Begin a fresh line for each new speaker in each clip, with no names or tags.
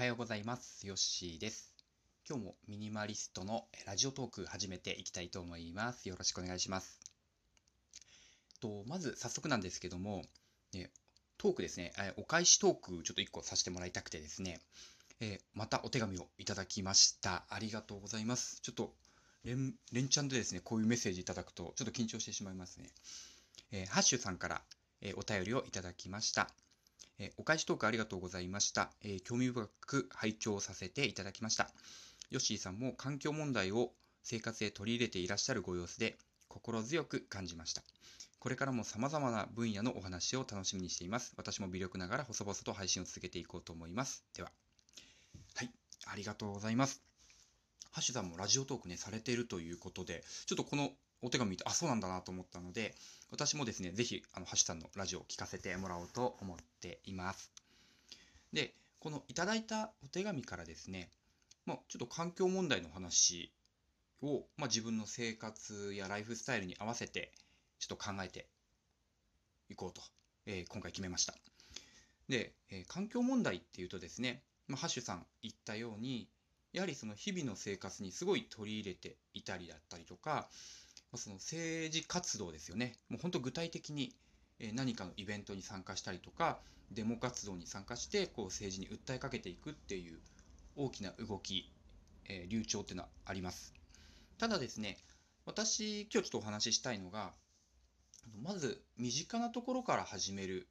はようございます。ヨッシーです。今日もミニマリストのラジオトーク始めていきたいと思います。よろしくお願いします。とまず早速なんですけども、ね、トークですね、えお返しトークちょっと1個させてもらいたくてですね、えーまたお手紙をいただきました。ありがとうございます。ちょっと連連チャンでですね、こういうメッセージいただくとちょっと緊張してしまいますね。えーハッシュさんから、えーお便りをいただきました。えお返しトークありがとうございました。え興味深く拝聴させていただきました。ヨッシーさんも環境問題を生活へ取り入れていらっしゃるご様子で心強く感じました。これからも様々な分野のお話を楽しみにしています。私も微力ながら細々と配信を続けていこうと思います。では。はい、ありがとうございます。ハッシュさんもラジオトークね、されているということで、ちょっとこのお手紙見て、あ、そうなんだなと思ったので、私もですね、ぜひ、あの、ハッシュさんのラジオを聞かせてもらおうと思っています。で、このいただいたお手紙からですね、まあ、ちょっと環境問題の話を、まあ、自分の生活やライフスタイルに合わせて、ちょっと考えていこうと、えー今回決めました。で、えー環境問題っていうとですね、まあ、ハッシュさん言ったように、やはりその日々の生活にすごい取り入れていたりだったりとか、その政治活動ですよね。もう本当具体的に何かのイベントに参加したりとか、デモ活動に参加して、こう政治に訴えかけていくっていう大きな動き、えー流暢っていうのはあります。ただですね、私、今日ちょっとお話ししたいのが、まず身近なところから始める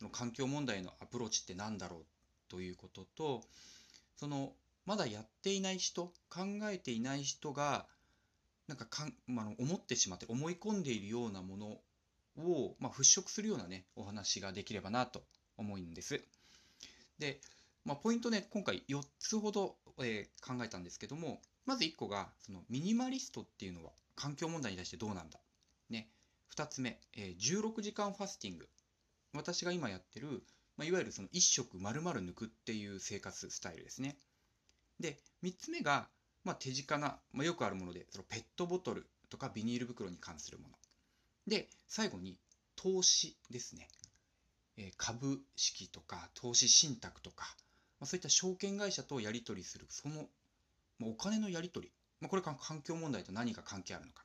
の環境問題のアプローチって何だろうということと、そのまだやっていない人、考えていない人が、なんかかん、まあ思ってしまって思い込んでいるようなものを、まあ、払拭するようなね、お話ができればなと思うんです。で、まあ、ポイントね、今回4つほど、えー考えたんですけども、まず1個が、そのミニマリストっていうのは環境問題に対してどうなんだ。ね。2つ目、えー16時間ファスティング。私が今やってる、まあ、いわゆるその1食丸々抜くっていう生活スタイルですね。で、3つ目が、まあ、手近な、まあ、よくあるもので、そのペットボトルとかビニール袋に関するもの。で、最後に投資ですね。えー株式とか投資信託とか、まあ、そういった証券会社とやり取りする、その、まあ、お金のやり取り、まあ、これが環境問題と何が関係あるのか、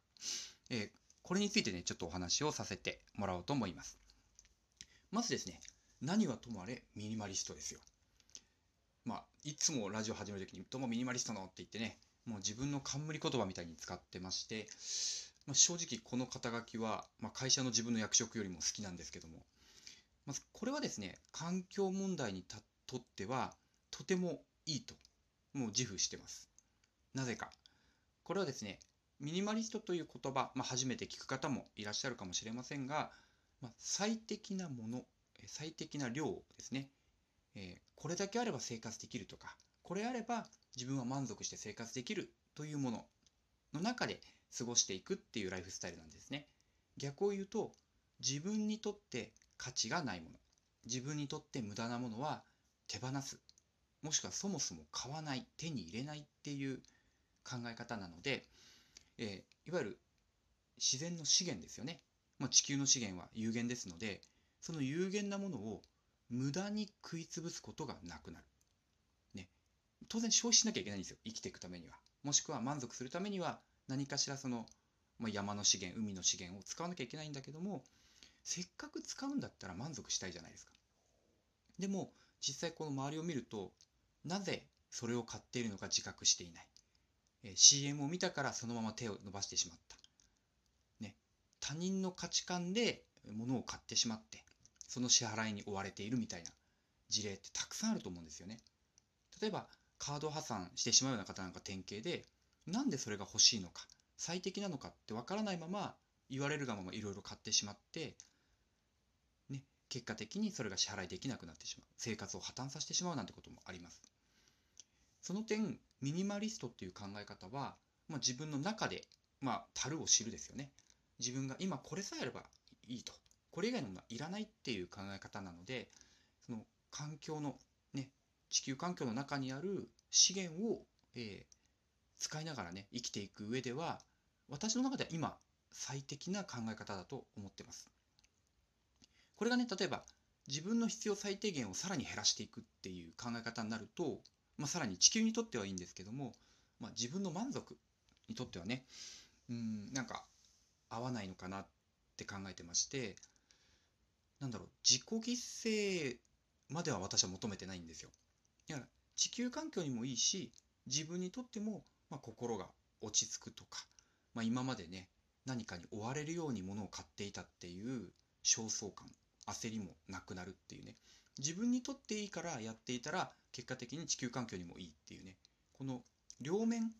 えーこれについてね、ちょっとお話をさせてもらおうと思います。まずですね、何はともあれミニマリストですよ。まあ、いつもラジオ始めるときに、どうもミニマリストのって言ってね、もう自分の冠言葉みたいに使ってまして、まあ、正直この肩書きは、まあ、会社の自分の役職よりも好きなんですけども、まずこれはですね、環境問題にとってはとてもいいと、もう自負してます。なぜか。これはですね、ミニマリストという言葉、まあ、初めて聞く方もいらっしゃるかもしれませんが、まあ、最適なもの、最適な量ですね、えーこれだけあれば生活できるとか、これあれば自分は満足して生活できるというものの中で過ごしていくっていうライフスタイルなんですね。逆を言うと、自分にとって価値がないもの、自分にとって無駄なものは手放す、もしくはそもそも買わない、手に入れないっていう考え方なので、えーいわゆる自然の資源ですよね。まあ、地球の資源は有限ですので、その有限なものを無駄に食い潰すことがなくなる。当然消費しなきゃいけないんですよ。生きていくためには。もしくは満足するためには何かしらその、まあ、山の資源、海の資源を使わなきゃいけないんだけども、せっかく使うんだったら満足したいじゃないですか。でも、実際この周りを見ると、なぜそれを買っているのか自覚していない。えー CM を見たからそのまま手を伸ばしてしまった。ね。他人の価値観で物を買ってしまって、その支払いに追われているみたいな事例ってたくさんあると思うんですよね。例えば、カード破産してしまうような方なんか典型で、なんでそれが欲しいのか、最適なのかってわからないまま、言われるがままいろいろ買ってしまって、ね、結果的にそれが支払いできなくなってしまう。生活を破綻させてしまうなんてこともあります。その点、ミニマリストっていう考え方は、まあ、自分の中で、まあ、樽を知るですよね。自分が今これさえあればいいと。これ以外のものはいらないっていう考え方なので、その環境の、地球環境の中にある資源を、えー使いながらね、生きていく上では、私の中では今、最適な考え方だと思ってます。これがね、例えば、自分の必要最低限をさらに減らしていくっていう考え方になると、まあ、さらに地球にとってはいいんですけども、まあ、自分の満足にとってはねうんなんか合わないのかなって考えてましてなんだろう自己犠牲までは私は求めてないんですよ。いや地球環境にもいいし自分にとっても、まあ、心が落ち着くとか、まあ、今までね何かに追われるように物を買っていたっていう焦燥感焦りもなくなるっていうね。自分にとっていいからやっていたら結果的に地球環境にもいいっていうね。この両面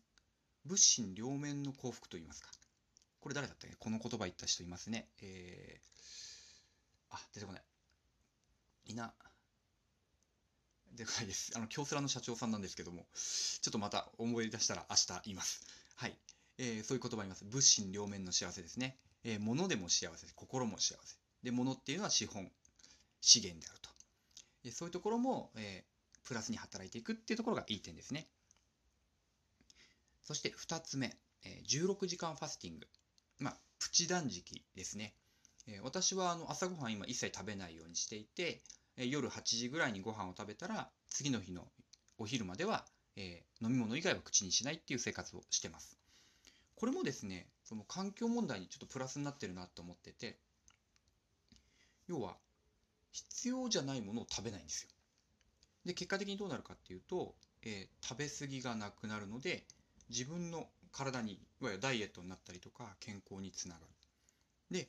物心両面の幸福といいますか。これ誰だったっけ？この言葉言った人いますね。えー、あ出てこない。いでかいです。あの、京セラの社長さんなんですけども、ちょっとまた思い出したら明日言います。はい。えー、そういう言葉あります。物心両面の幸せですね。えー、物でも幸せで、心も幸せ。で、物っていうのは資本、資源であると。でそういうところも、えー、プラスに働いていくっていうところがいい点ですね。そして2つ目、えー、16時間ファスティング。まあ、プチ断食ですね。えー、私はあの朝ごはん今一切食べないようにしていて、え、夜8時ぐらいにご飯を食べたら、次の日のお昼までは、えー、飲み物以外は口にしないっていう生活をしてます。これもですね、その環境問題にちょっとプラスになってるなと思ってて、要は必要じゃないものを食べないんですよ。で結果的にどうなるかっていうと、えー、食べ過ぎがなくなるので自分の体にいわゆるダイエットになったりとか健康につながる。で、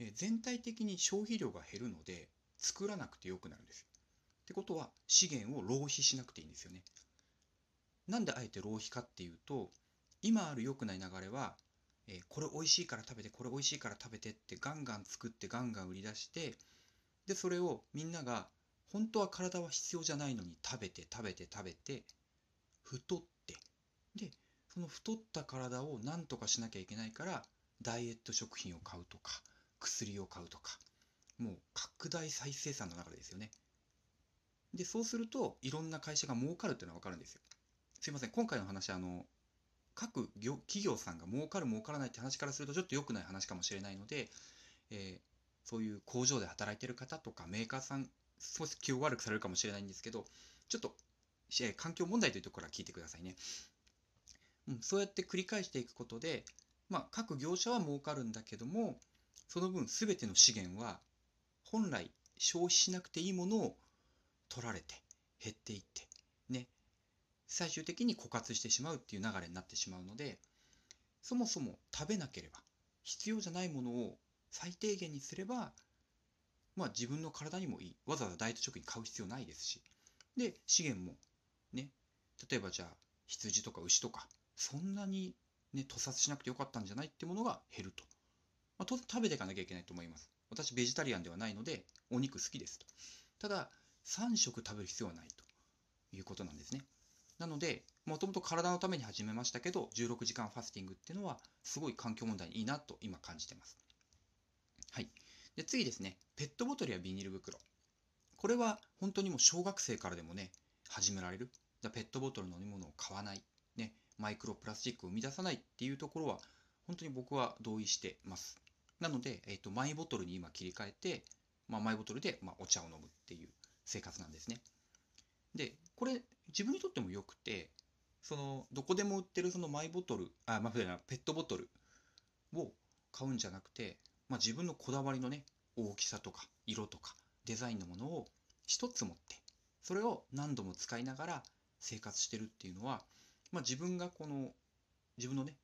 えー、全体的に消費量が減るので作らなくてよくなるんです。ってことは資源を浪費しなくていいんですよね。なんであえて浪費かっていうと今ある良くない流れはえー、これ美味しいから食べてこれ美味しいから食べてってガンガン作ってガンガン売り出してでそれをみんなが本当は体は必要じゃないのに食べて食べて食べて太ってでその太った体を何とかしなきゃいけないからダイエット食品を買うとか薬を買うとかもう拡大再生産の中ですよね。でそうするといろんな会社が儲かるっていうのは分かるんですよ。すいません。今回の話あの各業企業さんが儲かる儲からないって話からするとちょっと良くない話かもしれないので、えー、そういう工場で働いてる方とかメーカーさん少し気を悪くされるかもしれないんですけどちょっと、えー、環境問題というところから聞いてくださいね、うん、そうやって繰り返していくことで、まあ、各業者は儲かるんだけどもその分全ての資源は本来消費しなくていいものを取られて減っていってね。最終的に枯渇してしまうっていう流れになってしまうのでそもそも食べなければ必要じゃないものを最低限にすればまあ自分の体にもいい。わざわざダイエット食品買う必要ないですし。で資源もね。例えばじゃあ羊とか牛とかそんなにね屠殺しなくてよかったんじゃないってものが減る、まあ、当然食べていかなきゃいけないと思います私ベジタリアンではないのでお肉好きですとただ3食食べる必要はないということなんですねなので、もともと体のために始めましたけど、16時間ファスティングっていうのは、すごい環境問題にいいなと今感じてます。はい。で、次ですね、ペットボトルやビニール袋。これは本当にもう小学生からでもね、始められる。ペットボトルの飲み物を買わない。ね、マイクロプラスチックを生み出さないっていうところは、本当に僕は同意してます。なので、えーと、マイボトルに今切り替えて、まあ、マイボトルで、まあ、お茶を飲むっていう生活なんですね。で、これ自分にとってもよくて、そのどこでも売ってるそのマイボトル、あ、まあ、ペットボトルを買うんじゃなくて、まあ、自分のこだわりのね、大きさとか色とかデザインのものを一つ持って、それを何度も使いながら生活してるっていうのは、まあ、自分がこの自分のね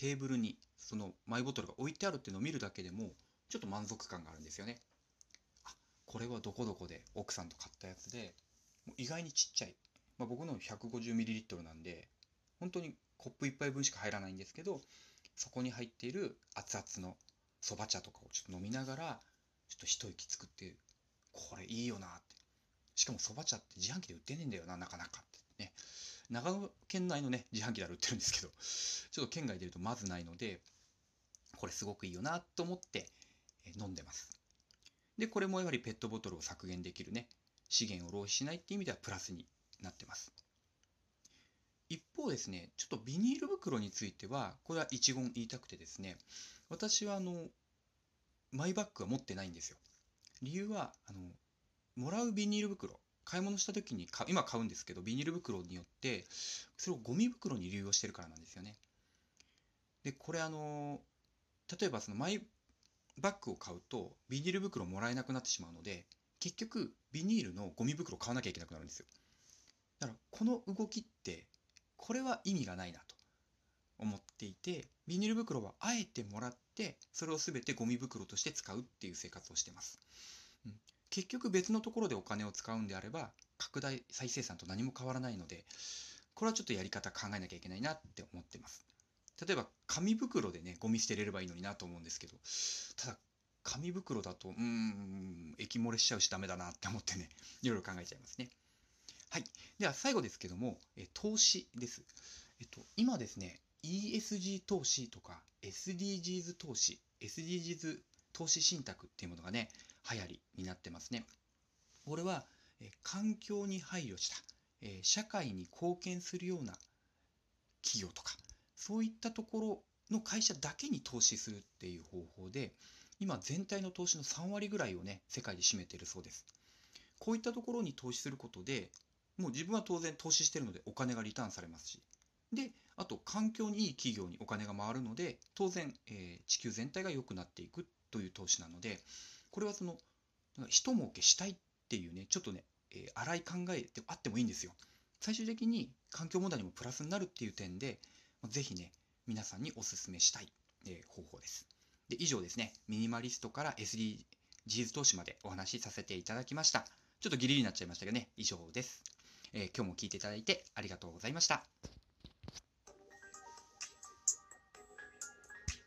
テーブルにそのマイボトルが置いてあるっていうのを見るだけでもちょっと満足感があるんですよね。あこれはどこどこで奥さんと買ったやつで意外にちっちゃい、まあ、僕の 150ml なんで本当にコップ1杯分しか入らないんですけどそこに入っている熱々のそば茶とかをちょっと飲みながらちょっと一息つくっていうこれいいよなって。しかもそば茶って自販機で売ってねえんだよななかなかってね。長野県内のね自販機では売ってるんですけど ちょっと県外出るとまずないのでこれすごくいいよなと思って飲んでますでこれもやはりペットボトルを削減できるね資源を浪費しないっていう意味ではプラスになってます。一方ですね、ちょっとビニール袋については、これは一言言いたくてですね、私はあの、マイバッグは持ってないんですよ。理由は、あの、もらうビニール袋買い物した時に買今買うんですけどビニール袋によってそれをゴミ袋に流用してるからなんですよね。でこれあの例えばそのマイバッグを買うとビニール袋もらえなくなってしまうので結局ビニールのゴミ袋買わなきゃいけなくなるんですよ。だからこの動きってこれは意味がないなと思っていてビニール袋はあえてもらってそれを全てゴミ袋として使うっていう生活をしてます、うん、結局別のところでお金を使うんであれば拡大再生産と何も変わらないのでこれはちょっとやり方考えなきゃいけないなって思ってます。例えば紙袋でねゴミ捨てれればいいのになと思うんですけどただ紙袋だとうーん液漏れしちゃうしダメだなって思ってね いろいろ考えちゃいますね。はい。では最後ですけどもえ投資です。えっと今ですね ESG 投資とか SDGs 投資 SDGs 投資信託っていうものがね流行りになってますね。これはえ環境に配慮した、え社会に貢献するような企業とかそういったところの会社だけに投資するっていう方法で今全体の投資の3割ぐらいをね世界で占めてるそうです。こういったところに投資することでもう自分は当然投資してるのでお金がリターンされますし。であと環境にいい企業にお金が回るので当然、えー、地球全体が良くなっていくという投資なのでこれはその一儲けしたいっていうねちょっとね、えー、荒い考えであってもいいんですよ。最終的に環境問題にもプラスになるっていう点でぜひね皆さんにお勧めしたい、えー、方法です。で以上ですね。ミニマリストから SDGs 投資までお話しさせていただきました。ちょっとギリギリになっちゃいましたけどね。以上です、えー、今日も聞いていただいてありがとうございました。